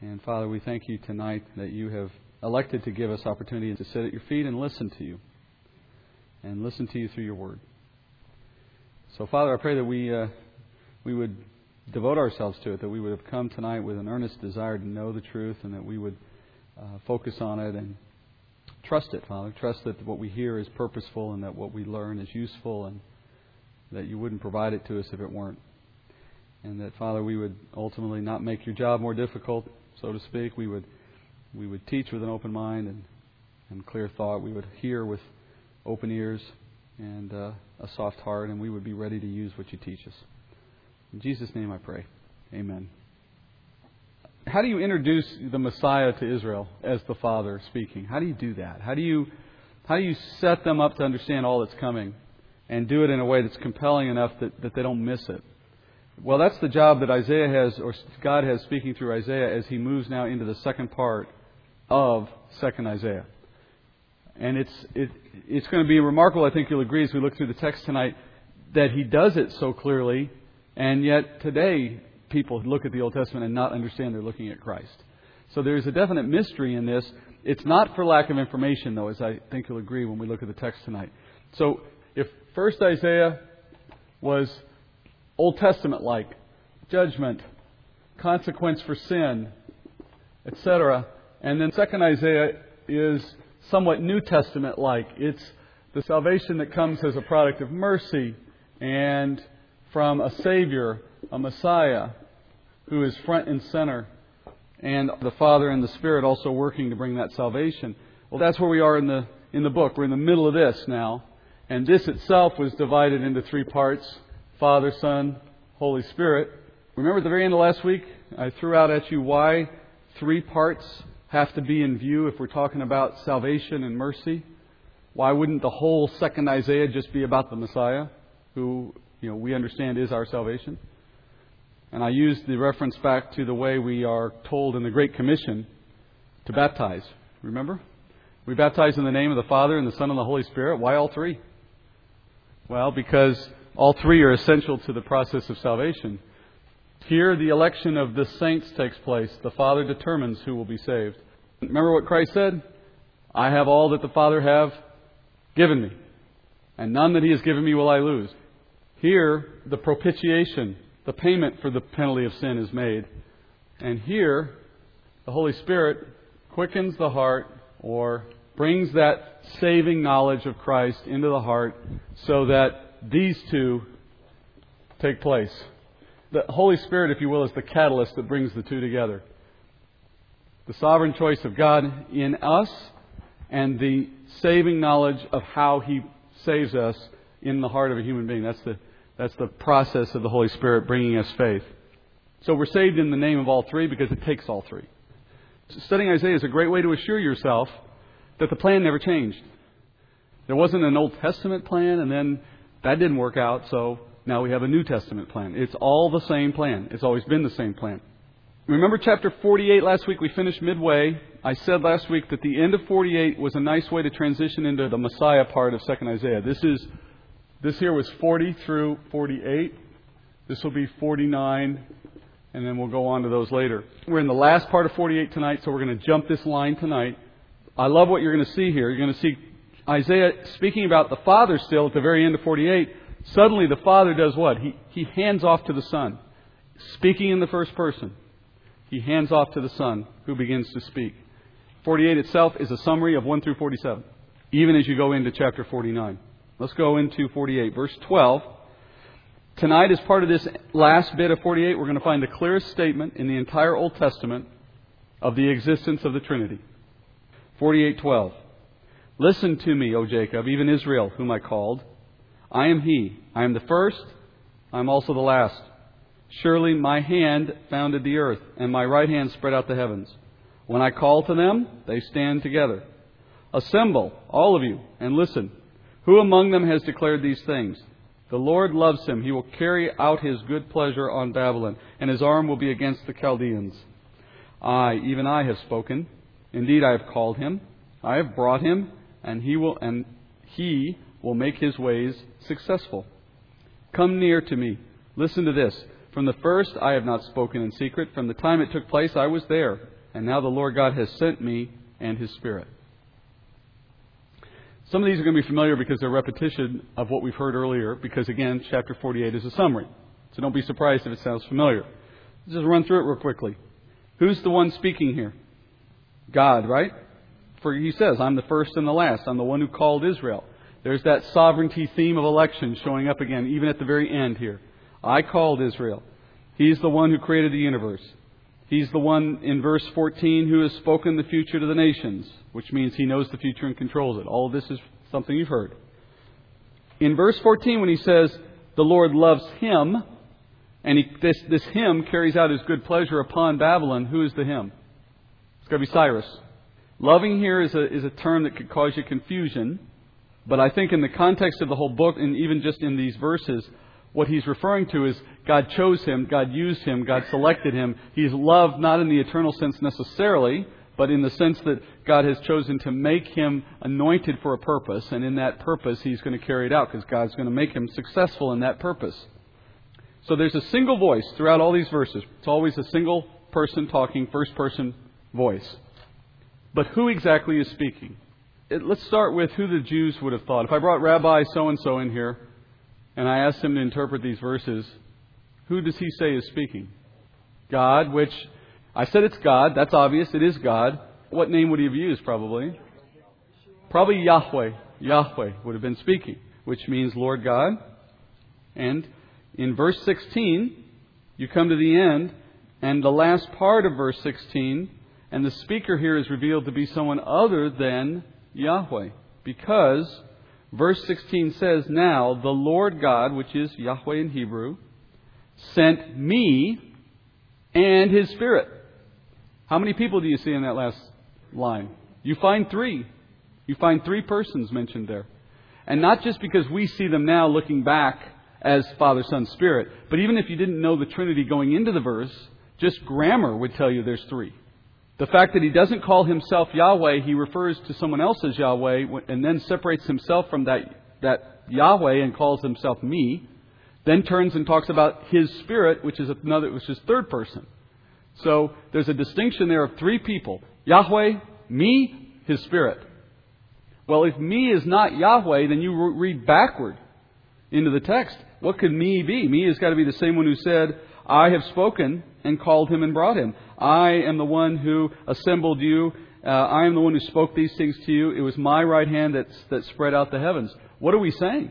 And Father, we thank you tonight that you have elected to give us opportunity to sit at your feet and listen to you. And listen to you through your word. So, Father, I pray that we, uh, we would devote ourselves to it, that we would have come tonight with an earnest desire to know the truth, and that we would uh, focus on it and trust it, Father. Trust that what we hear is purposeful and that what we learn is useful, and that you wouldn't provide it to us if it weren't. And that, Father, we would ultimately not make your job more difficult, so to speak. We would, we would teach with an open mind and, and clear thought. We would hear with open ears and uh, a soft heart, and we would be ready to use what you teach us. In Jesus' name I pray. Amen. How do you introduce the Messiah to Israel as the Father speaking? How do you do that? How do you, how do you set them up to understand all that's coming and do it in a way that's compelling enough that, that they don't miss it? Well, that's the job that Isaiah has, or God has speaking through Isaiah as he moves now into the second part of second Isaiah. And it's, it, it's going to be remarkable, I think you'll agree, as we look through the text tonight, that he does it so clearly, and yet today people look at the Old Testament and not understand they're looking at Christ. So there's a definite mystery in this. It's not for lack of information, though, as I think you'll agree when we look at the text tonight. So if first Isaiah was Old Testament like, judgment, consequence for sin, etc., and then second Isaiah is somewhat New Testament like. It's the salvation that comes as a product of mercy and from a Savior, a Messiah, who is front and center, and the Father and the Spirit also working to bring that salvation. Well, that's where we are in the, in the book. We're in the middle of this now. And this itself was divided into three parts Father, Son, Holy Spirit. Remember at the very end of last week, I threw out at you why three parts have to be in view if we're talking about salvation and mercy? Why wouldn't the whole second Isaiah just be about the Messiah, who you know we understand is our salvation? And I used the reference back to the way we are told in the Great Commission to baptize. Remember? We baptize in the name of the Father and the Son and the Holy Spirit. Why all three? Well, because all three are essential to the process of salvation. Here, the election of the saints takes place. The Father determines who will be saved. Remember what Christ said? I have all that the Father have given me, and none that He has given me will I lose. Here, the propitiation, the payment for the penalty of sin is made. And here, the Holy Spirit quickens the heart or brings that saving knowledge of Christ into the heart so that these two take place the Holy Spirit, if you will, is the catalyst that brings the two together. The sovereign choice of God in us and the saving knowledge of how He saves us in the heart of a human being. That's the, that's the process of the Holy Spirit bringing us faith. So we're saved in the name of all three because it takes all three. Studying Isaiah is a great way to assure yourself that the plan never changed. There wasn't an Old Testament plan and then that didn't work out, so now we have a New Testament plan. It's all the same plan. It's always been the same plan. Remember chapter 48 last week? We finished midway. I said last week that the end of 48 was a nice way to transition into the Messiah part of 2nd Isaiah. This is this here was 40 through 48. This will be 49 and then we'll go on to those later. We're in the last part of 48 tonight, so we're going to jump this line tonight. I love what you're going to see here. You're going to see Isaiah speaking about the Father still at the very end of 48, Suddenly, the Father does what? He, he hands off to the Son. Speaking in the first person, he hands off to the Son, who begins to speak. 48 itself is a summary of 1 through 47, even as you go into chapter 49. Let's go into 48, verse 12. Tonight, as part of this last bit of 48, we're going to find the clearest statement in the entire Old Testament of the existence of the Trinity. 48:12. Listen to me, O Jacob, even Israel, whom I called. I am He. I am the first. I am also the last. Surely my hand founded the earth, and my right hand spread out the heavens. When I call to them, they stand together. Assemble, all of you, and listen. Who among them has declared these things? The Lord loves him. He will carry out his good pleasure on Babylon, and his arm will be against the Chaldeans. I, even I, have spoken. Indeed, I have called him. I have brought him, and he will, and he will make his ways successful. Come near to me. Listen to this. From the first I have not spoken in secret. From the time it took place, I was there. And now the Lord God has sent me and His Spirit. Some of these are going to be familiar because they're repetition of what we've heard earlier, because again, chapter 48 is a summary. So don't be surprised if it sounds familiar. Let's just run through it real quickly. Who's the one speaking here? God, right? For he says, I'm the first and the last. I'm the one who called Israel. There's that sovereignty theme of election showing up again, even at the very end here. I called Israel. He's the one who created the universe. He's the one in verse 14 who has spoken the future to the nations, which means he knows the future and controls it. All of this is something you've heard. In verse 14, when he says, the Lord loves him, and he, this, this him carries out his good pleasure upon Babylon, who is the him? It's going to be Cyrus. Loving here is a, is a term that could cause you confusion, but I think in the context of the whole book, and even just in these verses, what he's referring to is God chose him, God used him, God selected him. He's loved not in the eternal sense necessarily, but in the sense that God has chosen to make him anointed for a purpose, and in that purpose he's going to carry it out because God's going to make him successful in that purpose. So there's a single voice throughout all these verses. It's always a single person talking, first person voice. But who exactly is speaking? It, let's start with who the Jews would have thought. If I brought Rabbi so and so in here, and I asked him to interpret these verses, who does he say is speaking? God, which I said it's God. That's obvious. It is God. What name would he have used, probably? Probably Yahweh. Yahweh would have been speaking, which means Lord God. And in verse 16, you come to the end, and the last part of verse 16, and the speaker here is revealed to be someone other than Yahweh. Because Verse 16 says, Now the Lord God, which is Yahweh in Hebrew, sent me and his Spirit. How many people do you see in that last line? You find three. You find three persons mentioned there. And not just because we see them now looking back as Father, Son, Spirit, but even if you didn't know the Trinity going into the verse, just grammar would tell you there's three. The fact that he doesn't call himself Yahweh, he refers to someone else as Yahweh and then separates himself from that, that Yahweh and calls himself me, then turns and talks about his spirit, which is another, which is third person. So there's a distinction there of three people. Yahweh, me, his spirit. Well, if me is not Yahweh, then you read backward into the text. What could me be? Me has got to be the same one who said, I have spoken and called him and brought him. I am the one who assembled you. Uh, I am the one who spoke these things to you. It was my right hand that, that spread out the heavens. What are we saying?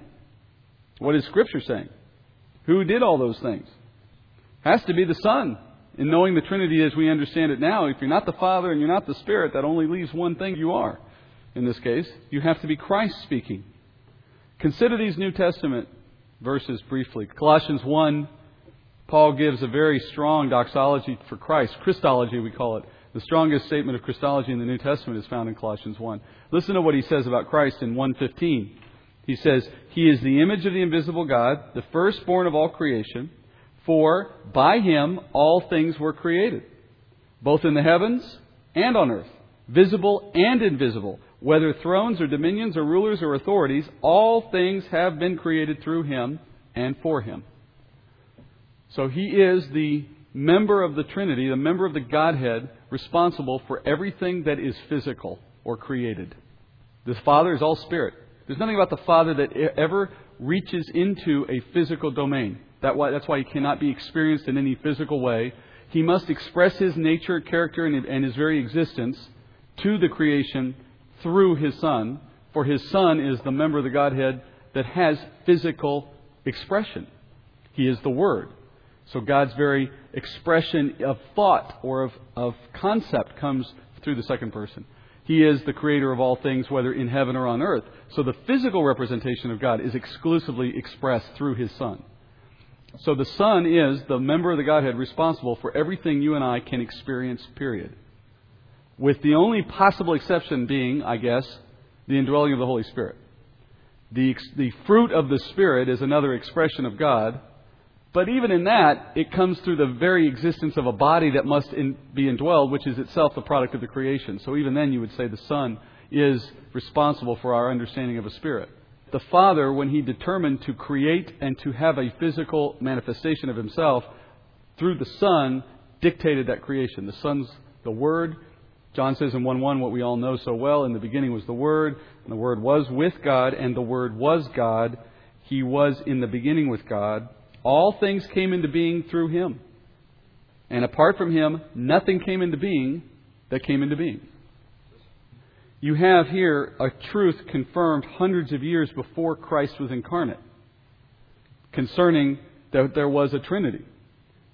What is Scripture saying? Who did all those things? Has to be the Son. In knowing the Trinity as we understand it now, if you're not the Father and you're not the Spirit, that only leaves one thing you are. In this case, you have to be Christ speaking. Consider these New Testament verses briefly. Colossians 1 Paul gives a very strong doxology for Christ. Christology, we call it. The strongest statement of Christology in the New Testament is found in Colossians 1. Listen to what he says about Christ in 1.15. He says, He is the image of the invisible God, the firstborn of all creation, for by him all things were created, both in the heavens and on earth, visible and invisible, whether thrones or dominions or rulers or authorities, all things have been created through him and for him. So he is the member of the Trinity, the member of the Godhead, responsible for everything that is physical or created. The Father is all spirit. There's nothing about the Father that ever reaches into a physical domain. that's why he cannot be experienced in any physical way. He must express his nature, character, and his very existence to the creation through his Son, for his Son is the member of the Godhead that has physical expression. He is the Word. So God's very expression of thought or of, of concept comes through the second person. He is the creator of all things, whether in heaven or on earth. So the physical representation of God is exclusively expressed through His Son. So the Son is the member of the Godhead responsible for everything you and I can experience, period. With the only possible exception being, I guess, the indwelling of the Holy Spirit. The, the fruit of the Spirit is another expression of God, but even in that, it comes through the very existence of a body that must in, be indwelled, which is itself the product of the creation. So even then, you would say the Son is responsible for our understanding of a spirit. The Father, when He determined to create and to have a physical manifestation of Himself, through the Son, dictated that creation. The Son's the Word. John says in 1 1 what we all know so well in the beginning was the Word, and the Word was with God, and the Word was God. He was in the beginning with God. All things came into being through Him. And apart from Him, nothing came into being that came into being. You have here a truth confirmed hundreds of years before Christ was incarnate concerning that there was a Trinity.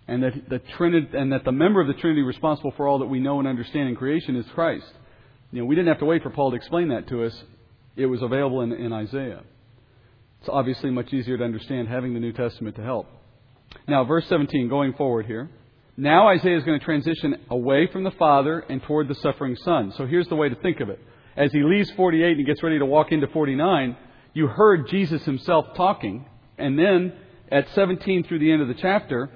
And that, the Trinity, and that the member of the Trinity responsible for all that we know and understand in creation is Christ. You know, we didn't have to wait for Paul to explain that to us. It was available in, in Isaiah. It's obviously much easier to understand having the New Testament to help. Now, verse 17, going forward here. Now Isaiah is going to transition away from the Father and toward the suffering Son. So here's the way to think of it. As he leaves 48 and gets ready to walk into 49, you heard Jesus himself talking, and then at 17 through the end of the chapter,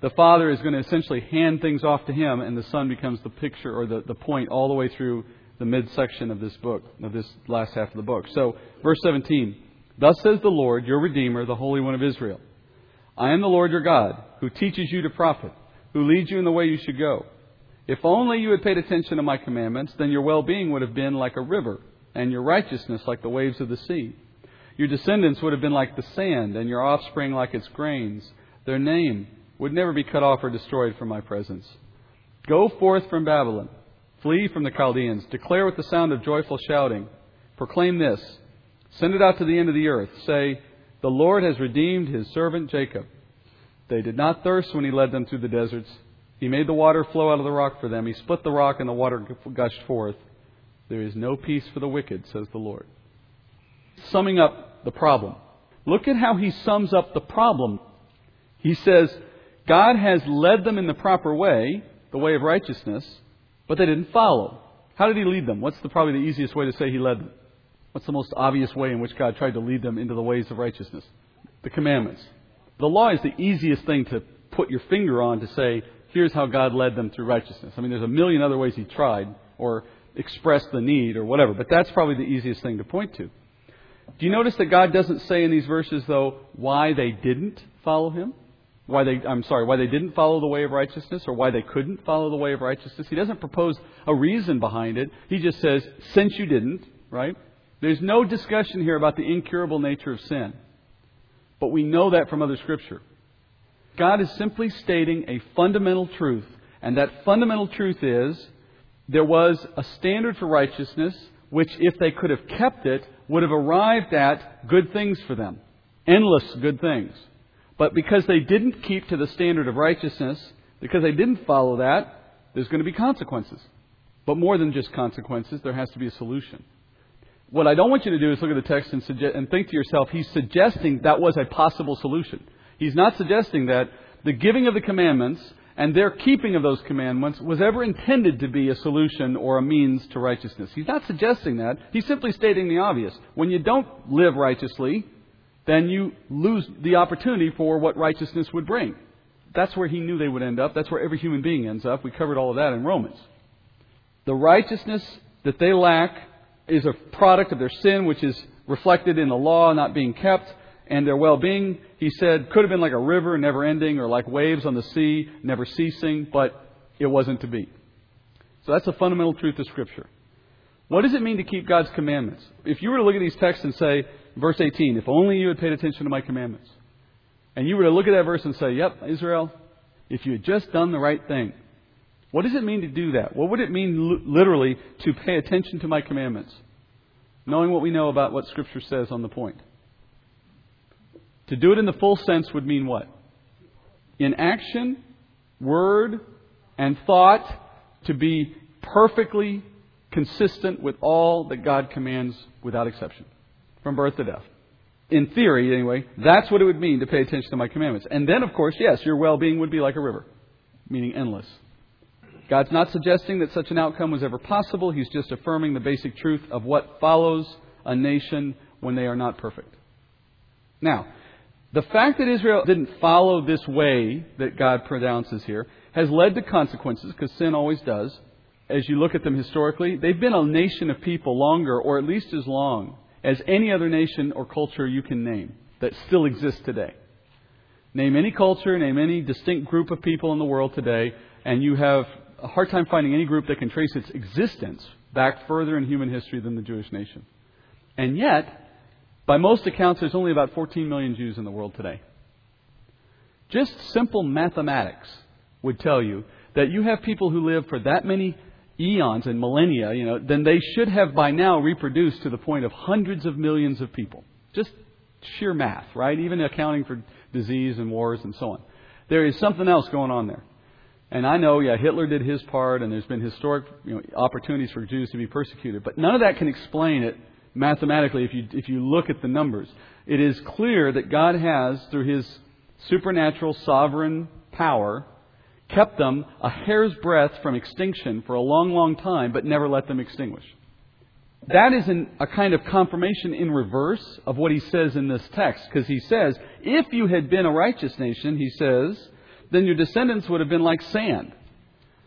the Father is going to essentially hand things off to him, and the Son becomes the picture or the, the point all the way through the midsection of this book, of this last half of the book. So, verse 17 Thus says the Lord, your Redeemer, the Holy One of Israel I am the Lord your God, who teaches you to profit, who leads you in the way you should go. If only you had paid attention to my commandments, then your well being would have been like a river, and your righteousness like the waves of the sea. Your descendants would have been like the sand, and your offspring like its grains. Their name would never be cut off or destroyed from my presence. Go forth from Babylon. Flee from the Chaldeans. Declare with the sound of joyful shouting. Proclaim this. Send it out to the end of the earth. Say, The Lord has redeemed his servant Jacob. They did not thirst when he led them through the deserts. He made the water flow out of the rock for them. He split the rock and the water gushed forth. There is no peace for the wicked, says the Lord summing up the problem. Look at how he sums up the problem. He says, God has led them in the proper way, the way of righteousness, but they didn't follow. How did he lead them? What's the, probably the easiest way to say he led them? What's the most obvious way in which God tried to lead them into the ways of righteousness? The commandments. The law is the easiest thing to put your finger on to say, here's how God led them through righteousness. I mean, there's a million other ways he tried or expressed the need or whatever, but that's probably the easiest thing to point to. Do you notice that God doesn't say in these verses, though, why they didn't follow Him? Why they, I'm sorry, why they didn't follow the way of righteousness or why they couldn't follow the way of righteousness? He doesn't propose a reason behind it. He just says, since you didn't, right? There's no discussion here about the incurable nature of sin. But we know that from other scripture. God is simply stating a fundamental truth, and that fundamental truth is there was a standard for righteousness which, if they could have kept it, would have arrived at good things for them. Endless good things. But because they didn't keep to the standard of righteousness, because they didn't follow that, there's going to be consequences. But more than just consequences, there has to be a solution. What I don't want you to do is look at the text and, and think to yourself, he's suggesting that was a possible solution. He's not suggesting that the giving of the commandments and their keeping of those commandments was ever intended to be a solution or a means to righteousness. He's not suggesting that. He's simply stating the obvious. When you don't live righteously, then you lose the opportunity for what righteousness would bring. That's where he knew they would end up. That's where every human being ends up. We covered all of that in Romans. The righteousness that they lack is a product of their sin, which is reflected in the law not being kept and their well being, he said, could have been like a river, never ending, or like waves on the sea, never ceasing, but it wasn't to be. So that's a fundamental truth of Scripture. What does it mean to keep God's commandments? If you were to look at these texts and say, verse 18, if only you had paid attention to my commandments, and you were to look at that verse and say, yep, Israel, if you had just done the right thing, what does it mean to do that? What would it mean literally to pay attention to my commandments? Knowing what we know about what Scripture says on the point. To do it in the full sense would mean what? In action, word, and thought to be perfectly consistent with all that God commands without exception, from birth to death. In theory, anyway, that's what it would mean to pay attention to my commandments. And then, of course, yes, your well being would be like a river, meaning endless. God's not suggesting that such an outcome was ever possible. He's just affirming the basic truth of what follows a nation when they are not perfect. Now, the fact that Israel didn't follow this way that God pronounces here has led to consequences, because sin always does. As you look at them historically, they've been a nation of people longer, or at least as long, as any other nation or culture you can name that still exists today. Name any culture, name any distinct group of people in the world today, and you have a hard time finding any group that can trace its existence back further in human history than the Jewish nation. And yet, by most accounts, there's only about 14 million Jews in the world today. Just simple mathematics would tell you that you have people who live for that many eons and millennia, you know, then they should have by now reproduced to the point of hundreds of millions of people. Just sheer math, right? Even accounting for disease and wars and so on. There is something else going on there. And I know, yeah, Hitler did his part, and there's been historic you know, opportunities for Jews to be persecuted, but none of that can explain it mathematically if you if you look at the numbers. It is clear that God has, through His supernatural sovereign power, kept them a hair's breadth from extinction for a long, long time, but never let them extinguish. That is an, a kind of confirmation in reverse of what he says in this text, because he says, if you had been a righteous nation, he says, then your descendants would have been like sand.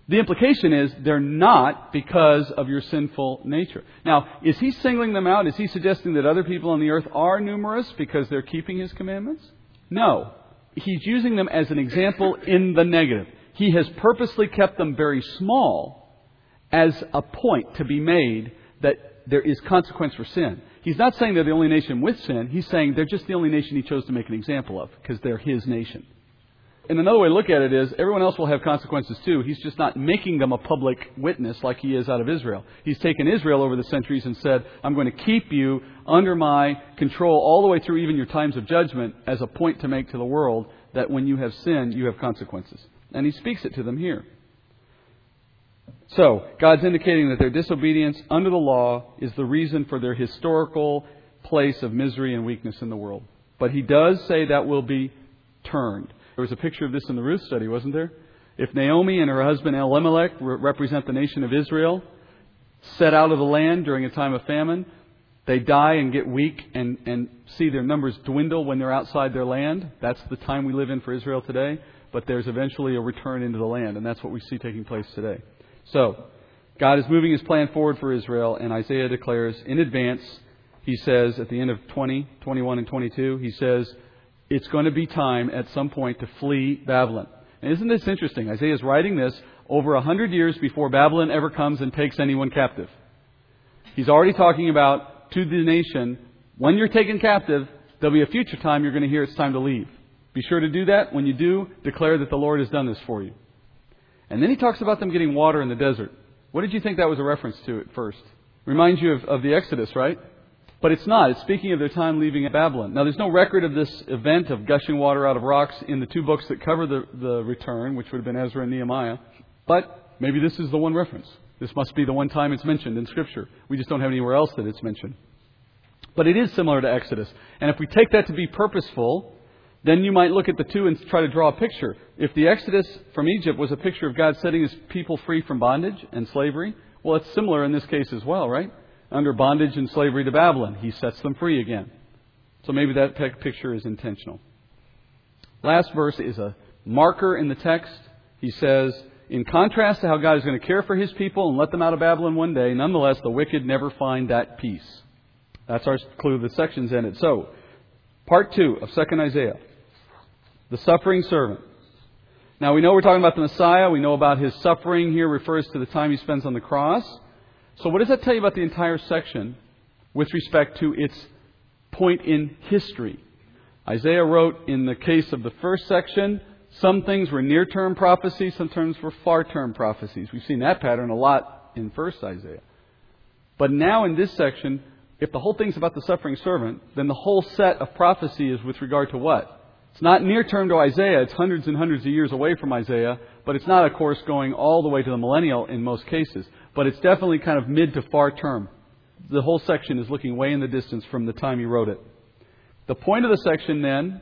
The implication is they're not because of your sinful nature. Now, is he singling them out? Is he suggesting that other people on the earth are numerous because they're keeping his commandments? No. He's using them as an example in the negative. He has purposely kept them very small as a point to be made that there is consequence for sin. He's not saying they're the only nation with sin. He's saying they're just the only nation he chose to make an example of because they're his nation. And another way to look at it is everyone else will have consequences too. He's just not making them a public witness like he is out of Israel. He's taken Israel over the centuries and said, I'm going to keep you under my control all the way through even your times of judgment as a point to make to the world that when you have sinned, you have consequences. And he speaks it to them here. So, God's indicating that their disobedience under the law is the reason for their historical place of misery and weakness in the world. But he does say that will be turned. There was a picture of this in the Ruth study, wasn't there? If Naomi and her husband Elimelech represent the nation of Israel, set out of the land during a time of famine, they die and get weak and, and see their numbers dwindle when they're outside their land. That's the time we live in for Israel today. But there's eventually a return into the land, and that's what we see taking place today. So, God is moving his plan forward for Israel, and Isaiah declares in advance, he says at the end of 20, 21, and 22, he says, it's going to be time at some point to flee Babylon. And isn't this interesting? Isaiah is writing this over a hundred years before Babylon ever comes and takes anyone captive. He's already talking about to the nation, when you're taken captive, there'll be a future time you're going to hear it's time to leave. Be sure to do that. When you do, declare that the Lord has done this for you. And then he talks about them getting water in the desert. What did you think that was a reference to at first? Reminds you of, of the Exodus, right? But it's not. It's speaking of their time leaving Babylon. Now, there's no record of this event of gushing water out of rocks in the two books that cover the, the return, which would have been Ezra and Nehemiah. But maybe this is the one reference. This must be the one time it's mentioned in Scripture. We just don't have anywhere else that it's mentioned. But it is similar to Exodus. And if we take that to be purposeful, then you might look at the two and try to draw a picture. If the Exodus from Egypt was a picture of God setting his people free from bondage and slavery, well, it's similar in this case as well, right? Under bondage and slavery to Babylon. He sets them free again. So maybe that picture is intentional. Last verse is a marker in the text. He says, in contrast to how God is going to care for his people and let them out of Babylon one day, nonetheless, the wicked never find that peace. That's our clue. The section's ended. So, part two of 2nd Isaiah. The suffering servant. Now, we know we're talking about the Messiah. We know about his suffering here refers to the time he spends on the cross. So, what does that tell you about the entire section with respect to its point in history? Isaiah wrote in the case of the first section, some things were near term prophecies, some things were far term prophecies. We've seen that pattern a lot in first Isaiah. But now in this section, if the whole thing's about the suffering servant, then the whole set of prophecy is with regard to what? It's not near term to Isaiah, it's hundreds and hundreds of years away from Isaiah, but it's not, of course, going all the way to the millennial in most cases but it's definitely kind of mid to far term. The whole section is looking way in the distance from the time he wrote it. The point of the section then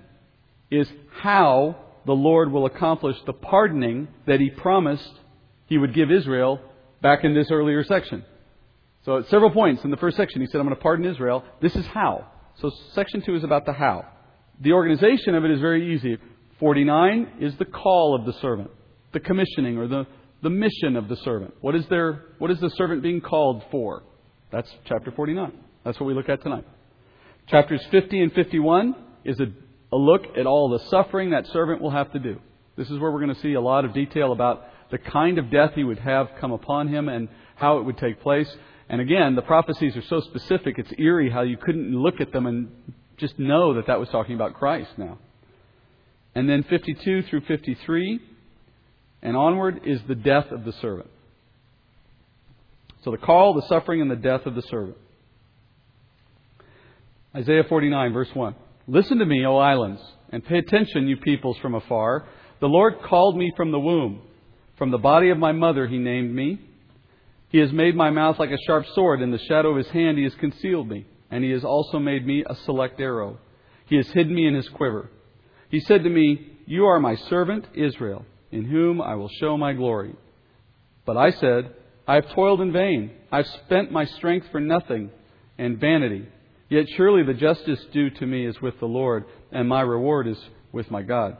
is how the Lord will accomplish the pardoning that he promised he would give Israel back in this earlier section. So at several points in the first section, he said, I'm going to pardon Israel. This is how. So section 2 is about the how. The organization of it is very easy. 49 is the call of the servant, the commissioning or the the mission of the servant. What is, there, what is the servant being called for? That's chapter 49. That's what we look at tonight. Chapters 50 and 51 is a a look at all the suffering that servant will have to do. This is where we're going to see a lot of detail about the kind of death he would have come upon him and how it would take place. And again, the prophecies are so specific, it's eerie how you couldn't look at them and just know that that was talking about Christ now. And then 52 through 53 and onward is the death of the servant. So the call, the suffering, and the death of the servant. Isaiah 49, verse 1. Listen to me, O islands, and pay attention, you peoples from afar. The Lord called me from the womb. From the body of my mother, he named me. He has made my mouth like a sharp sword. In the shadow of his hand, he has concealed me. And he has also made me a select arrow. He has hidden me in his quiver. He said to me, You are my servant, Israel, in whom I will show my glory. But I said, I have toiled in vain. I've spent my strength for nothing and vanity. Yet surely the justice due to me is with the Lord, and my reward is with my God.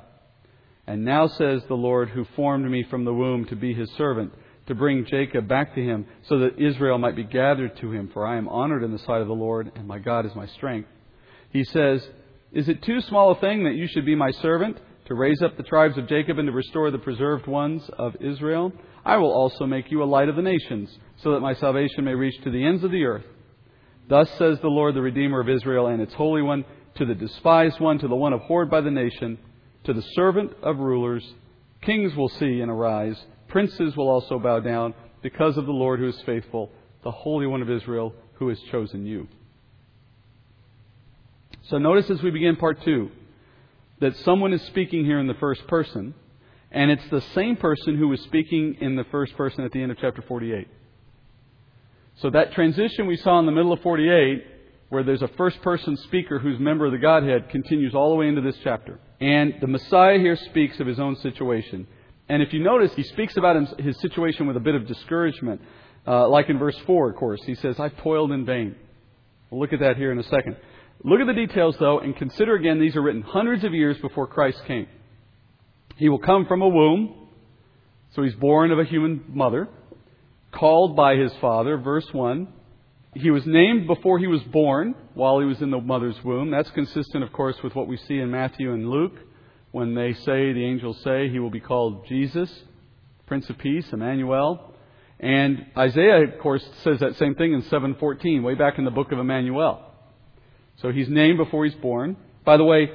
And now says the Lord, who formed me from the womb to be his servant, to bring Jacob back to him, so that Israel might be gathered to him, for I am honored in the sight of the Lord, and my God is my strength. He says, Is it too small a thing that you should be my servant, to raise up the tribes of Jacob and to restore the preserved ones of Israel? I will also make you a light of the nations, so that my salvation may reach to the ends of the earth. Thus says the Lord, the Redeemer of Israel and its Holy One, to the despised one, to the one abhorred by the nation, to the servant of rulers, kings will see and arise, princes will also bow down, because of the Lord who is faithful, the Holy One of Israel who has chosen you. So notice as we begin part two that someone is speaking here in the first person, and it's the same person who was speaking in the first person at the end of chapter 48. So that transition we saw in the middle of 48, where there's a first person speaker who's member of the Godhead, continues all the way into this chapter. And the Messiah here speaks of his own situation. And if you notice, he speaks about his situation with a bit of discouragement. Uh, like in verse 4, of course. He says, I've toiled in vain. We'll look at that here in a second. Look at the details, though, and consider again these are written hundreds of years before Christ came. He will come from a womb, so he's born of a human mother called by his father, verse 1. He was named before he was born, while he was in the mother's womb. That's consistent, of course, with what we see in Matthew and Luke when they say, the angels say, he will be called Jesus, Prince of Peace, Emmanuel. And Isaiah, of course, says that same thing in 7:14, way back in the book of Emmanuel. So he's named before he's born. By the way,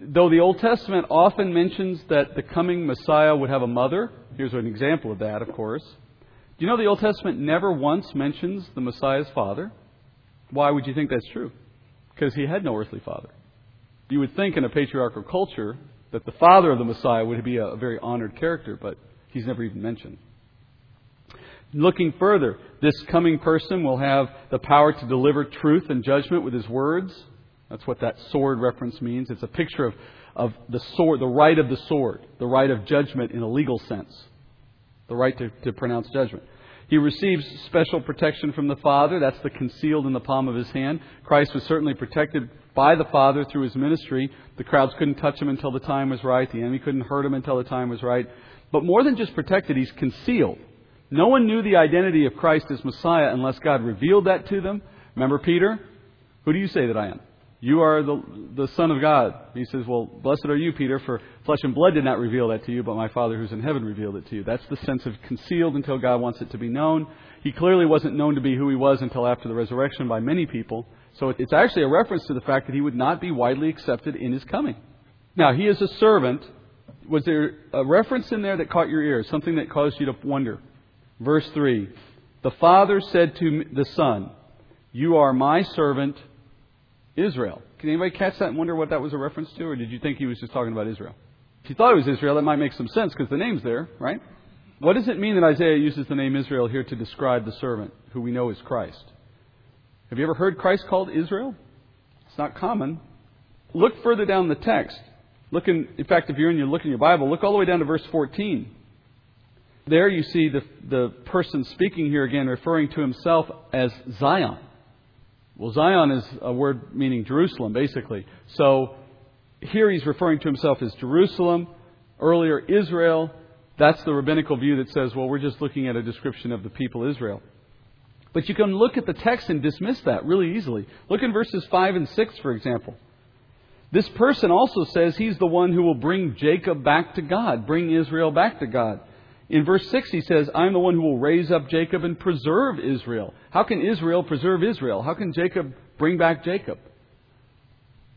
though the Old Testament often mentions that the coming Messiah would have a mother, here's an example of that, of course. Do you know the Old Testament never once mentions the Messiah's father? Why would you think that's true? Because he had no earthly father. You would think in a patriarchal culture that the father of the Messiah would be a very honored character, but he's never even mentioned. Looking further, this coming person will have the power to deliver truth and judgment with his words. That's what that sword reference means. It's a picture of, of the sword, the right of the sword, the right of judgment in a legal sense the right to, to pronounce judgment. He receives special protection from the Father. That's the concealed in the palm of his hand. Christ was certainly protected by the Father through his ministry. The crowds couldn't touch him until the time was right. The enemy couldn't hurt him until the time was right. But more than just protected, he's concealed. No one knew the identity of Christ as Messiah unless God revealed that to them. Remember Peter? Who do you say that I am? You are the, the Son of God. He says, Well, blessed are you, Peter, for flesh and blood did not reveal that to you, but my Father who's in heaven revealed it to you. That's the sense of concealed until God wants it to be known. He clearly wasn't known to be who he was until after the resurrection by many people. So it's actually a reference to the fact that he would not be widely accepted in his coming. Now, he is a servant. Was there a reference in there that caught your ear? Something that caused you to wonder? Verse 3 The Father said to the Son, You are my servant Israel. Can anybody catch that and wonder what that was a reference to, or did you think he was just talking about Israel? If you thought it was Israel, that might make some sense because the name's there, right? What does it mean that Isaiah uses the name Israel here to describe the servant, who we know is Christ? Have you ever heard Christ called Israel? It's not common. Look further down the text. Look in, in fact, if you're in your look in your Bible, look all the way down to verse 14. There you see the, the person speaking here again referring to himself as Zion. Well, Zion is a word meaning Jerusalem, basically. So here he's referring to himself as Jerusalem. Earlier, Israel. That's the rabbinical view that says, well, we're just looking at a description of the people Israel. But you can look at the text and dismiss that really easily. Look in verses 5 and 6, for example. This person also says he's the one who will bring Jacob back to God, bring Israel back to God. In verse 6, he says, I'm the one who will raise up Jacob and preserve Israel. How can Israel preserve Israel? How can Jacob bring back Jacob?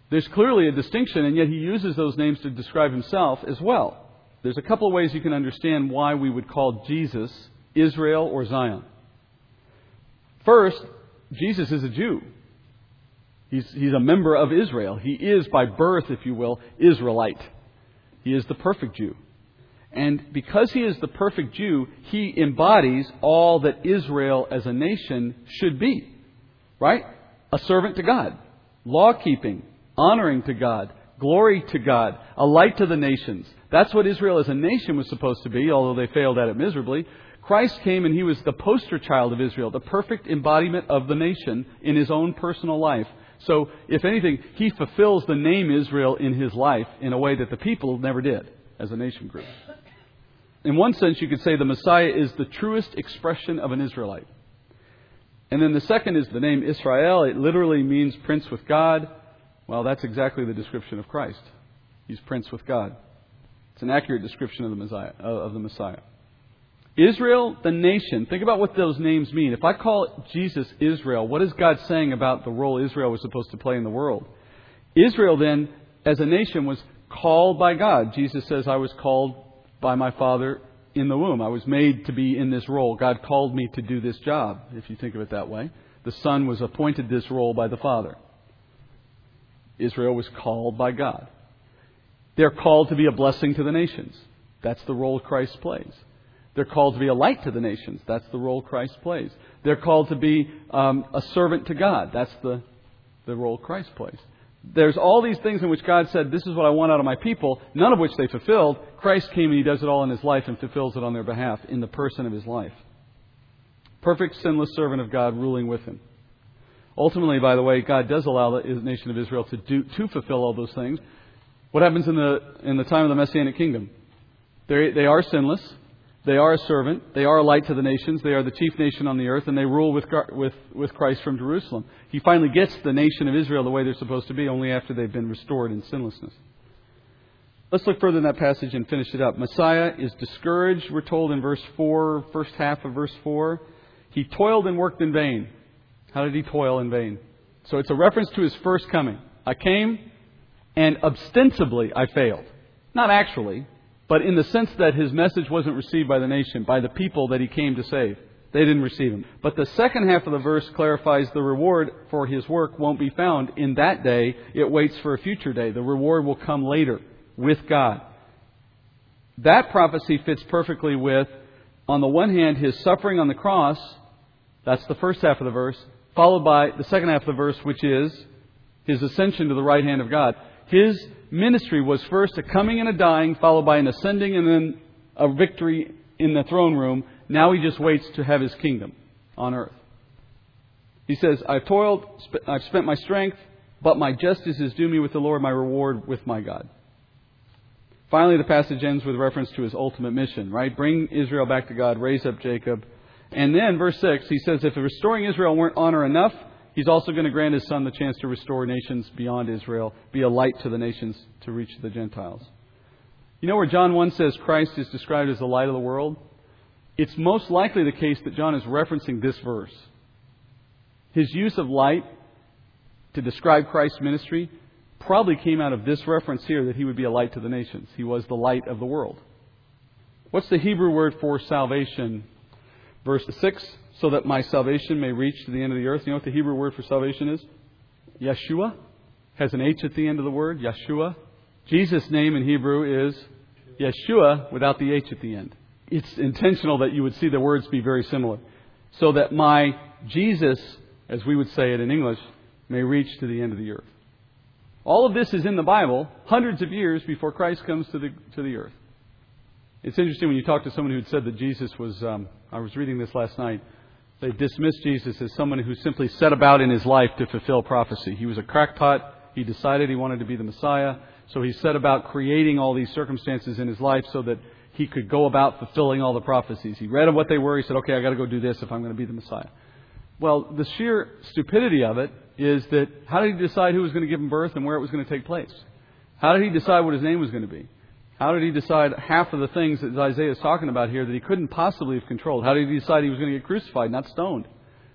There's clearly a distinction, and yet he uses those names to describe himself as well. There's a couple of ways you can understand why we would call Jesus Israel or Zion. First, Jesus is a Jew. He's, he's a member of Israel. He is, by birth, if you will, Israelite. He is the perfect Jew. And because he is the perfect Jew, he embodies all that Israel as a nation should be. Right? A servant to God, law keeping, honoring to God, glory to God, a light to the nations. That's what Israel as a nation was supposed to be, although they failed at it miserably. Christ came and he was the poster child of Israel, the perfect embodiment of the nation in his own personal life. So, if anything, he fulfills the name Israel in his life in a way that the people never did as a nation group. In one sense, you could say the Messiah is the truest expression of an Israelite. And then the second is the name Israel. It literally means prince with God. Well, that's exactly the description of Christ. He's prince with God. It's an accurate description of the Messiah. Of the Messiah. Israel, the nation. Think about what those names mean. If I call Jesus Israel, what is God saying about the role Israel was supposed to play in the world? Israel then, as a nation, was called by God. Jesus says, I was called by my Father in the womb. I was made to be in this role. God called me to do this job, if you think of it that way. The Son was appointed this role by the Father. Israel was called by God. They're called to be a blessing to the nations. That's the role Christ plays. They're called to be a light to the nations. That's the role Christ plays. They're called to be um, a servant to God. That's the, the role Christ plays. There's all these things in which God said, This is what I want out of my people, none of which they fulfilled. Christ came and He does it all in His life and fulfills it on their behalf in the person of His life. Perfect, sinless servant of God ruling with Him. Ultimately, by the way, God does allow the nation of Israel to, do, to fulfill all those things. What happens in the, in the time of the Messianic kingdom? They, they are sinless. They are a servant. They are a light to the nations. They are the chief nation on the earth, and they rule with, with, with Christ from Jerusalem. He finally gets the nation of Israel the way they're supposed to be, only after they've been restored in sinlessness. Let's look further in that passage and finish it up. Messiah is discouraged, we're told in verse 4, first half of verse 4. He toiled and worked in vain. How did he toil in vain? So it's a reference to his first coming. I came, and ostensibly I failed. Not actually, but in the sense that his message wasn't received by the nation, by the people that he came to save. They didn't receive him. But the second half of the verse clarifies the reward for his work won't be found in that day. It waits for a future day. The reward will come later with God. That prophecy fits perfectly with, on the one hand, his suffering on the cross. That's the first half of the verse. Followed by the second half of the verse, which is his ascension to the right hand of God. His ministry was first a coming and a dying, followed by an ascending and then a victory in the throne room. Now he just waits to have his kingdom on earth. He says, I've toiled, I've spent my strength, but my justice is due me with the Lord, my reward with my God. Finally, the passage ends with reference to his ultimate mission, right? Bring Israel back to God, raise up Jacob. And then, verse 6, he says, If restoring Israel weren't honor enough, He's also going to grant his son the chance to restore nations beyond Israel, be a light to the nations to reach the Gentiles. You know where John 1 says Christ is described as the light of the world? It's most likely the case that John is referencing this verse. His use of light to describe Christ's ministry probably came out of this reference here that he would be a light to the nations. He was the light of the world. What's the Hebrew word for salvation? Verse 6 so that my salvation may reach to the end of the earth. You know what the Hebrew word for salvation is? Yeshua. Has an H at the end of the word. Yeshua. Jesus' name in Hebrew is Yeshua without the H at the end. It's intentional that you would see the words be very similar. So that my Jesus, as we would say it in English, may reach to the end of the earth. All of this is in the Bible hundreds of years before Christ comes to the, to the earth. It's interesting when you talk to someone who had said that Jesus was, um, I was reading this last night, they dismissed Jesus as someone who simply set about in his life to fulfill prophecy. He was a crackpot. He decided he wanted to be the Messiah. So he set about creating all these circumstances in his life so that he could go about fulfilling all the prophecies. He read what they were. He said, okay, i got to go do this if I'm going to be the Messiah. Well, the sheer stupidity of it is that how did he decide who was going to give him birth and where it was going to take place? How did he decide what his name was going to be? How did he decide half of the things that Isaiah is talking about here that he couldn't possibly have controlled? How did he decide he was going to get crucified, not stoned?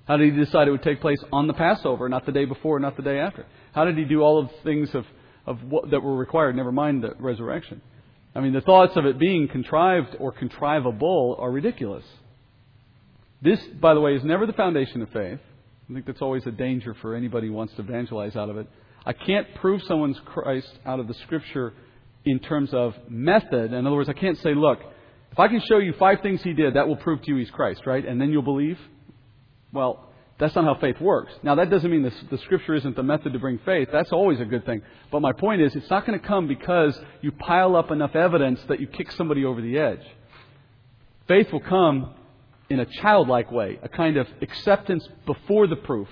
How did he decide it would take place on the Passover, not the day before, not the day after? How did he do all of the things of, of what, that were required, never mind the resurrection? I mean, the thoughts of it being contrived or contrivable are ridiculous. This, by the way, is never the foundation of faith. I think that's always a danger for anybody who wants to evangelize out of it. I can't prove someone's Christ out of the Scripture in terms of method. In other words, I can't say, look, if I can show you five things he did, that will prove to you he's Christ, right? And then you'll believe. Well, that's not how faith works. Now, that doesn't mean the Scripture isn't the method to bring faith. That's always a good thing. But my point is, it's not going to come because you pile up enough evidence that you kick somebody over the edge. Faith will come in a childlike way, a kind of acceptance before the proof,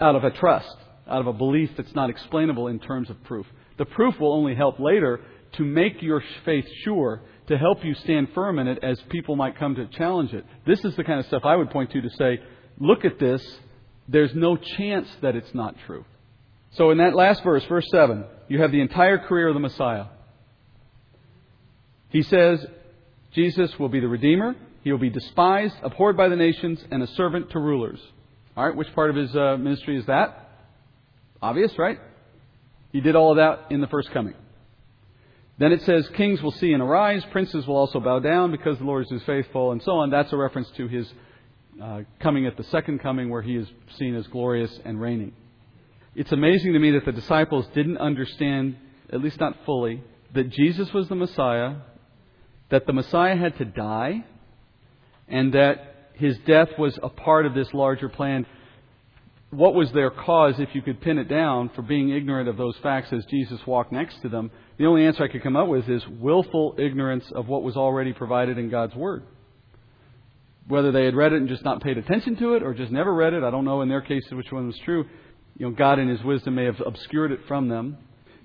out of a trust, out of a belief that's not explainable in terms of proof. The proof will only help later to make your faith sure to help you stand firm in it as people might come to challenge it. This is the kind of stuff I would point to to say, look at this. There's no chance that it's not true. So in that last verse, verse 7, you have the entire career of the Messiah. He says, Jesus will be the Redeemer. He will be despised, abhorred by the nations, and a servant to rulers. All right, which part of his uh, ministry is that? Obvious, right? He did all of that in the first coming. Then it says, Kings will see and arise, princes will also bow down because the Lord is faithful, and so on. That's a reference to his uh, coming at the second coming where he is seen as glorious and reigning. It's amazing to me that the disciples didn't understand, at least not fully, that Jesus was the Messiah, that the Messiah had to die, and that his death was a part of this larger plan what was their cause, if you could pin it down, for being ignorant of those facts as Jesus walked next to them? The only answer I could come up with is willful ignorance of what was already provided in God's Word. Whether they had read it and just not paid attention to it, or just never read it, I don't know in their case which one was true. You know, God in His wisdom may have obscured it from them.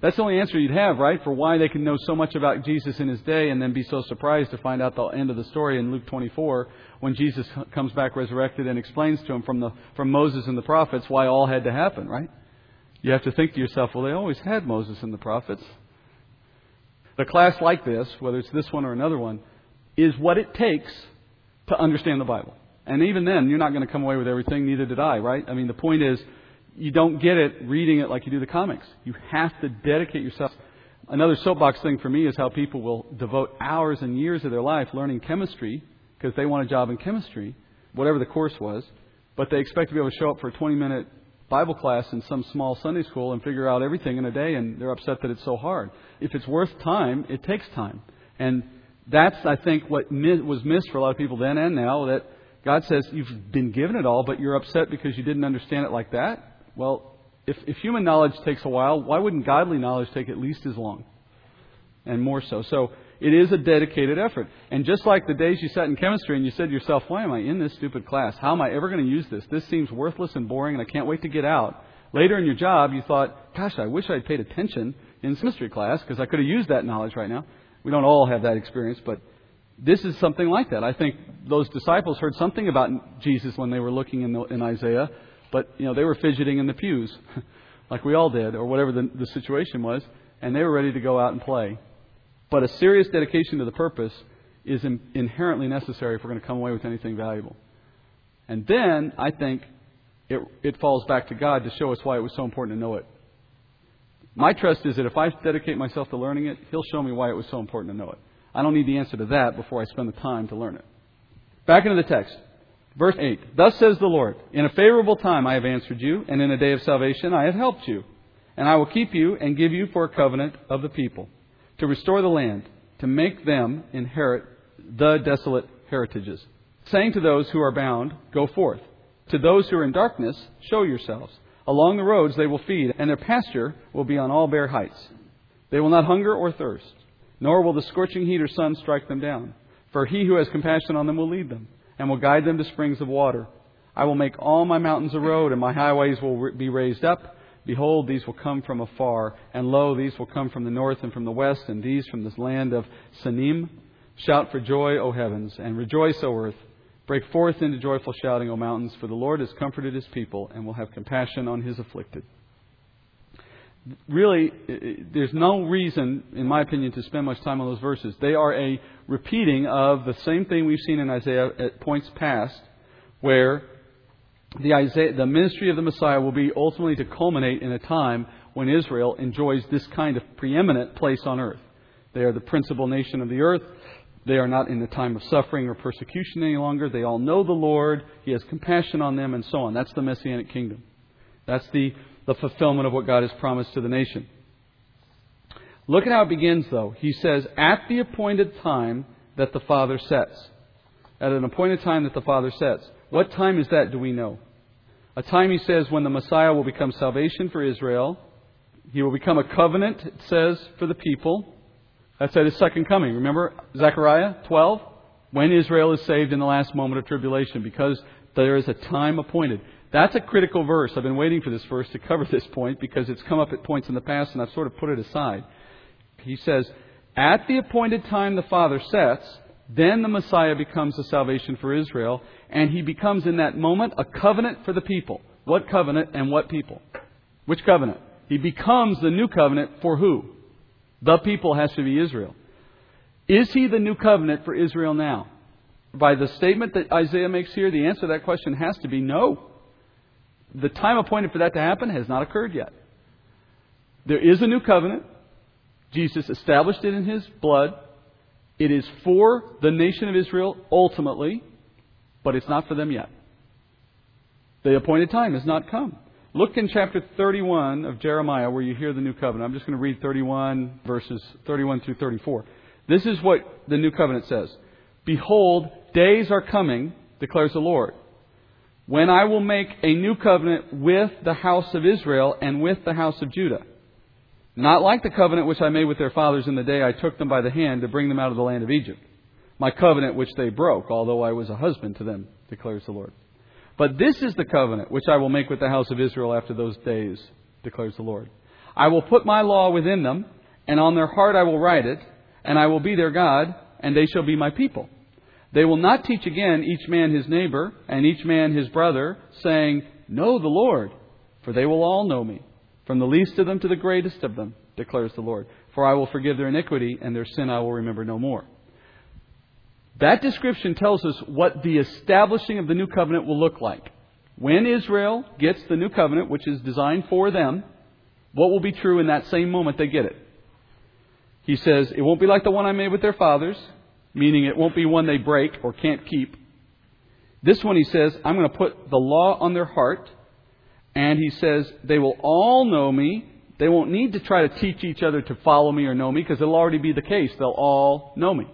That's the only answer you'd have, right, for why they can know so much about Jesus in his day and then be so surprised to find out the end of the story in Luke 24 when Jesus comes back resurrected and explains to them from, the, from Moses and the prophets why all had to happen, right? You have to think to yourself, well, they always had Moses and the prophets. A class like this, whether it's this one or another one, is what it takes to understand the Bible. And even then, you're not going to come away with everything, neither did I, right? I mean, the point is, you don't get it reading it like you do the comics. You have to dedicate yourself. Another soapbox thing for me is how people will devote hours and years of their life learning chemistry because they want a job in chemistry, whatever the course was, but they expect to be able to show up for a 20 minute Bible class in some small Sunday school and figure out everything in a day, and they're upset that it's so hard. If it's worth time, it takes time. And that's, I think, what was missed for a lot of people then and now that God says you've been given it all, but you're upset because you didn't understand it like that. Well, if, if human knowledge takes a while, why wouldn't godly knowledge take at least as long? And more so. So it is a dedicated effort. And just like the days you sat in chemistry and you said to yourself, why am I in this stupid class? How am I ever going to use this? This seems worthless and boring and I can't wait to get out. Later in your job, you thought, gosh, I wish I'd paid attention in chemistry class because I could have used that knowledge right now. We don't all have that experience, but this is something like that. I think those disciples heard something about Jesus when they were looking in, the, in Isaiah, but, you know, they were fidgeting in the pews, like we all did, or whatever the, the situation was, and they were ready to go out and play. But a serious dedication to the purpose is in, inherently necessary if we're going to come away with anything valuable. And then, I think, it, it falls back to God to show us why it was so important to know it. My trust is that if I dedicate myself to learning it, He'll show me why it was so important to know it. I don't need the answer to that before I spend the time to learn it. Back into the text. Verse 8 Thus says the Lord, In a favorable time I have answered you, and in a day of salvation I have helped you. And I will keep you and give you for a covenant of the people, to restore the land, to make them inherit the desolate heritages. Saying to those who are bound, Go forth. To those who are in darkness, show yourselves. Along the roads they will feed, and their pasture will be on all bare heights. They will not hunger or thirst, nor will the scorching heat or sun strike them down. For he who has compassion on them will lead them and will guide them to springs of water. I will make all my mountains a road, and my highways will be raised up. Behold, these will come from afar, and lo, these will come from the north and from the west, and these from this land of Sinim. Shout for joy, O heavens, and rejoice, O earth. Break forth into joyful shouting, O mountains, for the Lord has comforted his people and will have compassion on his afflicted. Really, uh, uh, there's no reason, in my opinion, to spend much time on those verses. They are a repeating of the same thing we've seen in Isaiah at points past, where the, Isaiah, the ministry of the Messiah will be ultimately to culminate in a time when Israel enjoys this kind of preeminent place on earth. They are the principal nation of the earth. They are not in the time of suffering or persecution any longer. They all know the Lord. He has compassion on them, and so on. That's the Messianic kingdom. That's the, the fulfillment of what God has promised to the nation. Look at how it begins, though. He says, At the appointed time that the Father sets. At an appointed time that the Father sets. What time is that, do we know? A time, he says, when the Messiah will become salvation for Israel. He will become a covenant, it says, for the people. That's at his second coming. Remember Zechariah 12? When Israel is saved in the last moment of tribulation, because there is a time appointed. That's a critical verse. I've been waiting for this verse to cover this point because it's come up at points in the past and I've sort of put it aside. He says, At the appointed time the Father sets, then the Messiah becomes a salvation for Israel, and he becomes in that moment a covenant for the people. What covenant and what people? Which covenant? He becomes the new covenant for who? The people has to be Israel. Is he the new covenant for Israel now? By the statement that Isaiah makes here, the answer to that question has to be no. The time appointed for that to happen has not occurred yet. There is a new covenant. Jesus established it in his blood. It is for the nation of Israel ultimately, but it's not for them yet. The appointed time has not come. Look in chapter 31 of Jeremiah where you hear the new covenant. I'm just going to read 31 verses 31 through 34. This is what the new covenant says. Behold, days are coming, declares the Lord, when I will make a new covenant with the house of Israel and with the house of Judah. Not like the covenant which I made with their fathers in the day I took them by the hand to bring them out of the land of Egypt. My covenant which they broke, although I was a husband to them, declares the Lord. But this is the covenant which I will make with the house of Israel after those days, declares the Lord. I will put my law within them, and on their heart I will write it, and I will be their God, and they shall be my people. They will not teach again each man his neighbor, and each man his brother, saying, Know the Lord, for they will all know me, from the least of them to the greatest of them, declares the Lord. For I will forgive their iniquity, and their sin I will remember no more. That description tells us what the establishing of the new covenant will look like. When Israel gets the new covenant, which is designed for them, what will be true in that same moment they get it? He says, It won't be like the one I made with their fathers, meaning it won't be one they break or can't keep. This one, he says, I'm going to put the law on their heart, and he says, They will all know me. They won't need to try to teach each other to follow me or know me because it'll already be the case. They'll all know me.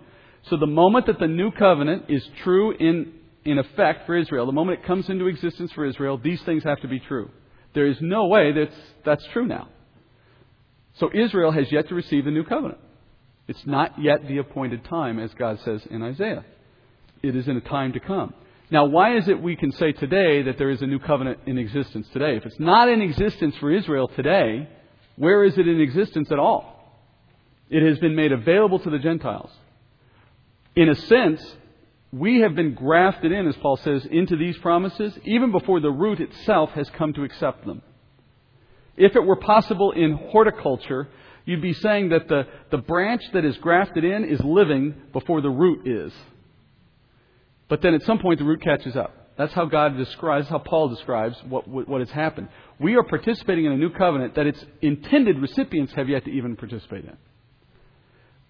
So the moment that the new covenant is true in, in effect for Israel, the moment it comes into existence for Israel, these things have to be true. There is no way that's, that's true now. So Israel has yet to receive the new covenant. It's not yet the appointed time, as God says in Isaiah. It is in a time to come. Now, why is it we can say today that there is a new covenant in existence today? If it's not in existence for Israel today, where is it in existence at all? It has been made available to the Gentiles in a sense, we have been grafted in, as Paul says, into these promises even before the root itself has come to accept them. If it were possible in horticulture, you'd be saying that the, the branch that is grafted in is living before the root is. But then at some point the root catches up. That's how God describes, how Paul describes what, what, has happened. We are participating in a new covenant that its intended recipients have yet to even participate in.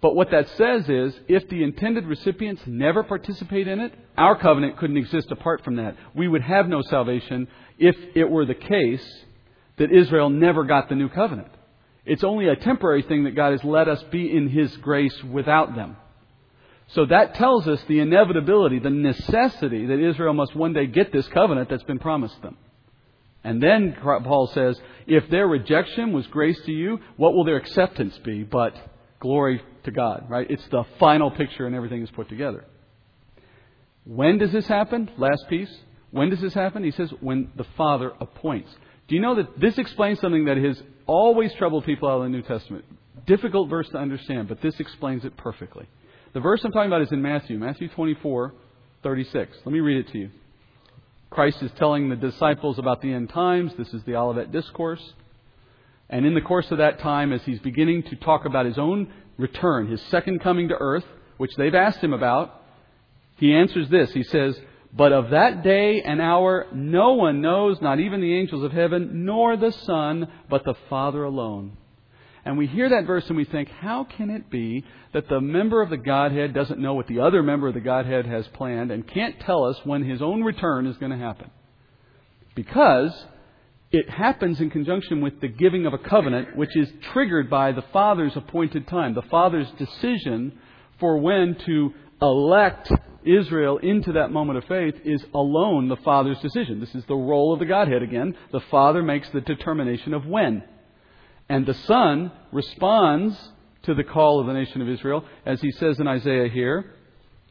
But what that says is, if the intended recipients never participate in it, our covenant couldn't exist apart from that. We would have no salvation if it were the case that Israel never got the new covenant. It's only a temporary thing that God has let us be in His grace without them. So that tells us the inevitability, the necessity that Israel must one day get this covenant that's been promised them. And then Paul says, if their rejection was grace to you, what will their acceptance be? But glory to God, right? It's the final picture and everything is put together. When does this happen? Last piece. When does this happen? He says, when the Father appoints. Do you know that this explains something that has always troubled people out of the New Testament? Difficult verse to understand, but this explains it perfectly. The verse I'm talking about is in Matthew, Matthew 24, 36. Let me read it to you. Christ is telling the disciples about the end times. This is the Olivet Discourse. And in the course of that time, as he's beginning to talk about his own return, his second coming to earth, which they've asked him about, he answers this. He says, But of that day and hour no one knows, not even the angels of heaven, nor the Son, but the Father alone. And we hear that verse and we think, how can it be that the member of the Godhead doesn't know what the other member of the Godhead has planned and can't tell us when his own return is going to happen? Because it happens in conjunction with the giving of a covenant, which is triggered by the Father's appointed time, the Father's decision for when to elect Israel into that moment of faith is alone the Father's decision. This is the role of the Godhead again. The Father makes the determination of when. And the Son responds to the call of the nation of Israel, as he says in Isaiah here.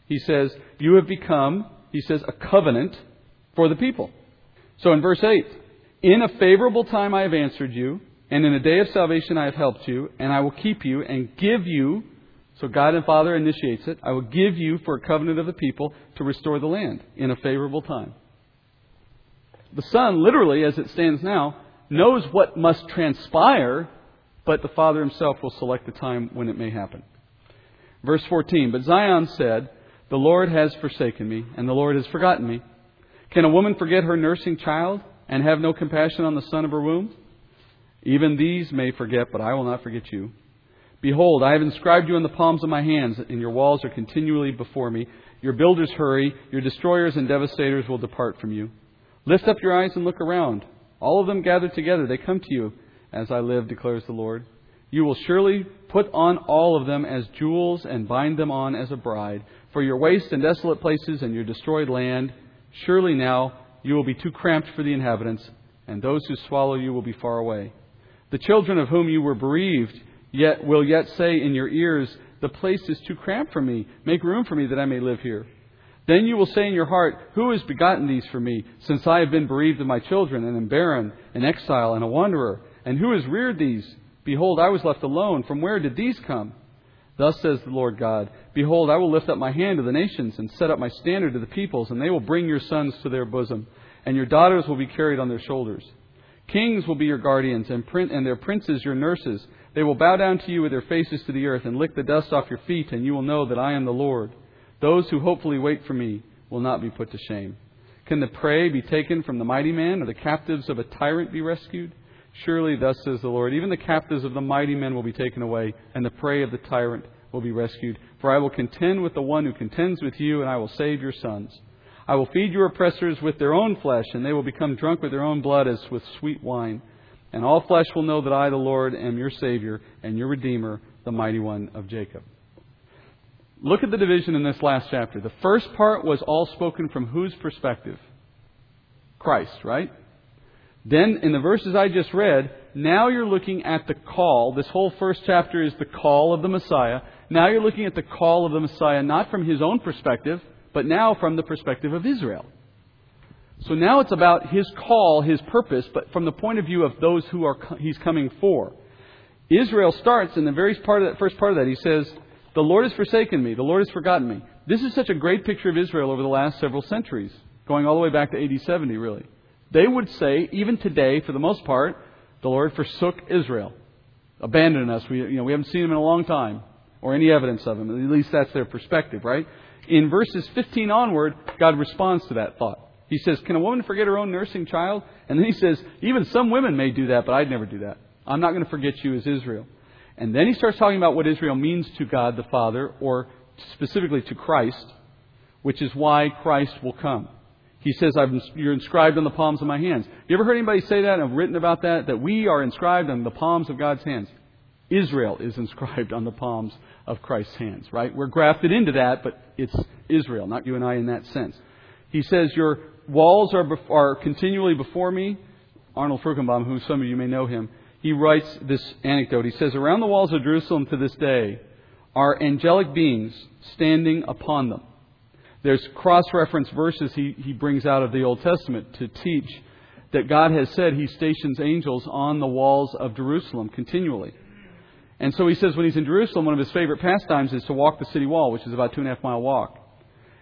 He says, You have become, he says, a covenant for the people. So in verse 8, In a favorable time I have answered you, and in a day of salvation I have helped you, and I will keep you and give you. So God and Father initiates it. I will give you for a covenant of the people to restore the land in a favorable time. The Son, literally, as it stands now, knows what must transpire, but the Father himself will select the time when it may happen. Verse 14 But Zion said, The Lord has forsaken me, and the Lord has forgotten me. Can a woman forget her nursing child and have no compassion on the son of her womb? Even these may forget, but I will not forget you. Behold, I have inscribed you in the palms of my hands, and your walls are continually before me. Your builders hurry, your destroyers and devastators will depart from you. Lift up your eyes and look around. All of them gather together, they come to you, as I live, declares the Lord. You will surely put on all of them as jewels and bind them on as a bride. For your waste and desolate places and your destroyed land, surely now you will be too cramped for the inhabitants, and those who swallow you will be far away. The children of whom you were bereaved yet will yet say in your ears, The place is too cramped for me. Make room for me that I may live here. Then you will say in your heart, Who has begotten these for me, since I have been bereaved of my children, and am barren, an exile, and a wanderer? And who has reared these? Behold, I was left alone. From where did these come? Thus says the Lord God Behold, I will lift up my hand to the nations, and set up my standard to the peoples, and they will bring your sons to their bosom, and your daughters will be carried on their shoulders. Kings will be your guardians, and, and their princes your nurses. They will bow down to you with their faces to the earth, and lick the dust off your feet, and you will know that I am the Lord. Those who hopefully wait for me will not be put to shame. Can the prey be taken from the mighty man, or the captives of a tyrant be rescued? Surely, thus says the Lord, even the captives of the mighty men will be taken away, and the prey of the tyrant will be rescued. For I will contend with the one who contends with you, and I will save your sons. I will feed your oppressors with their own flesh, and they will become drunk with their own blood as with sweet wine. And all flesh will know that I, the Lord, am your Savior and your Redeemer, the mighty one of Jacob. Look at the division in this last chapter. The first part was all spoken from whose perspective? Christ, right? Then, in the verses I just read, now you're looking at the call. This whole first chapter is the call of the Messiah. Now you're looking at the call of the Messiah not from his own perspective, but now from the perspective of Israel. So now it's about his call, his purpose, but from the point of view of those who are he's coming for. Israel starts in the very part of that first part of that. He says, the Lord has forsaken me. The Lord has forgotten me. This is such a great picture of Israel over the last several centuries, going all the way back to AD 70, really. They would say, even today, for the most part, the Lord forsook Israel, abandoned us. We, you know, we haven't seen him in a long time, or any evidence of him. At least that's their perspective, right? In verses 15 onward, God responds to that thought. He says, Can a woman forget her own nursing child? And then he says, Even some women may do that, but I'd never do that. I'm not going to forget you as Israel. And then he starts talking about what Israel means to God the Father, or specifically to Christ, which is why Christ will come. He says, You're inscribed on the palms of my hands. You ever heard anybody say that have written about that? That we are inscribed on the palms of God's hands. Israel is inscribed on the palms of Christ's hands, right? We're grafted into that, but it's Israel, not you and I in that sense. He says, Your walls are, are continually before me. Arnold Fruchtenbaum, who some of you may know him, he writes this anecdote. He says, Around the walls of Jerusalem to this day are angelic beings standing upon them. There's cross reference verses he, he brings out of the Old Testament to teach that God has said he stations angels on the walls of Jerusalem continually. And so he says when he's in Jerusalem, one of his favorite pastimes is to walk the city wall, which is about two and a half mile walk.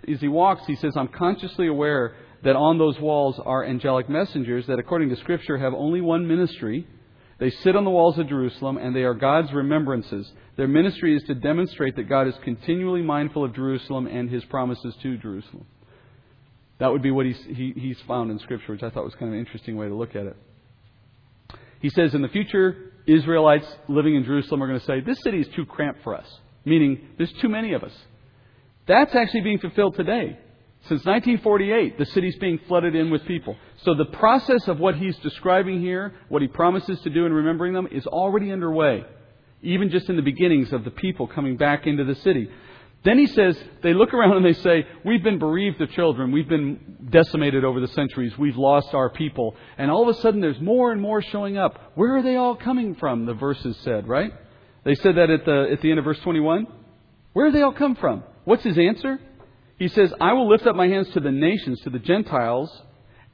as he walks, he says, I'm consciously aware that on those walls are angelic messengers that, according to Scripture, have only one ministry. They sit on the walls of Jerusalem, and they are God's remembrances. Their ministry is to demonstrate that God is continually mindful of Jerusalem and his promises to Jerusalem. That would be what he's, he, he's found in Scripture, which I thought was kind of an interesting way to look at it. He says in the future, Israelites living in Jerusalem are going to say, This city is too cramped for us, meaning there's too many of us. That's actually being fulfilled today. Since 1948, the city's being flooded in with people. So the process of what he's describing here, what he promises to do in remembering them, is already underway, even just in the beginnings of the people coming back into the city. Then he says, they look around and they say, We've been bereaved of children. We've been decimated over the centuries. We've lost our people. And all of a sudden, there's more and more showing up. Where are they all coming from? The verses said, right? They said that at the, at the end of verse 21. Where do they all come from? What's his answer? He says, I will lift up my hands to the nations, to the Gentiles,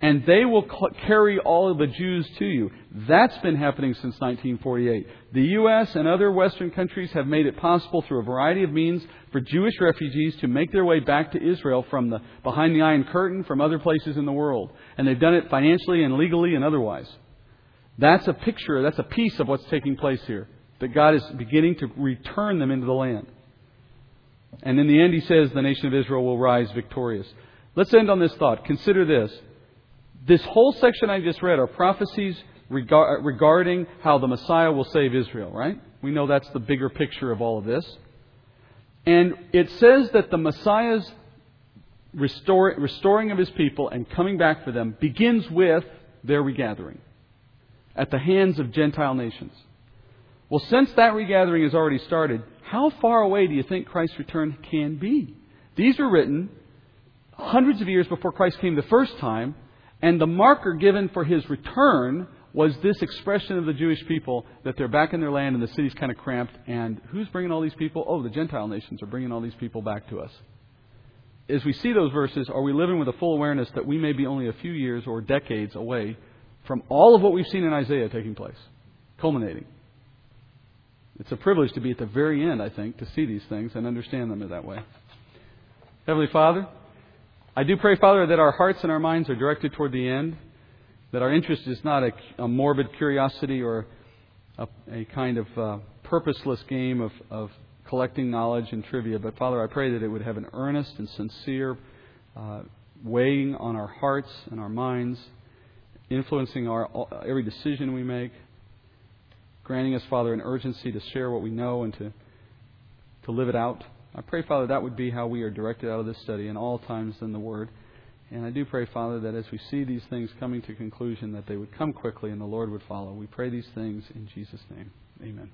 and they will carry all of the Jews to you. That's been happening since 1948. The U.S. and other Western countries have made it possible through a variety of means for Jewish refugees to make their way back to Israel from the behind the Iron Curtain from other places in the world. And they've done it financially and legally and otherwise. That's a picture, that's a piece of what's taking place here. That God is beginning to return them into the land. And in the end, he says the nation of Israel will rise victorious. Let's end on this thought. Consider this. This whole section I just read are prophecies regarding how the Messiah will save Israel, right? We know that's the bigger picture of all of this. And it says that the Messiah's restore, restoring of his people and coming back for them begins with their regathering at the hands of Gentile nations. Well, since that regathering has already started, how far away do you think Christ's return can be? These were written hundreds of years before Christ came the first time, and the marker given for his return was this expression of the Jewish people that they're back in their land and the city's kind of cramped. And who's bringing all these people? Oh, the Gentile nations are bringing all these people back to us. As we see those verses, are we living with a full awareness that we may be only a few years or decades away from all of what we've seen in Isaiah taking place, culminating? It's a privilege to be at the very end, I think, to see these things and understand them in that way. Heavenly Father, I do pray, Father, that our hearts and our minds are directed toward the end, that our interest is not a, a morbid curiosity or a, a kind of uh, purposeless game of, of, collecting knowledge and trivia, but Father, I pray that it would have an earnest and sincere uh, weighing on our hearts and our minds, influencing our, every decision we make granting us, Father, an urgency to share what we know and to, to live it out. I pray, Father, that would be how we are directed out of this study in all times in the Word. And I do pray, Father, that as we see these things coming to conclusion, that they would come quickly and the Lord would follow. We pray these things in Jesus' name. Amen.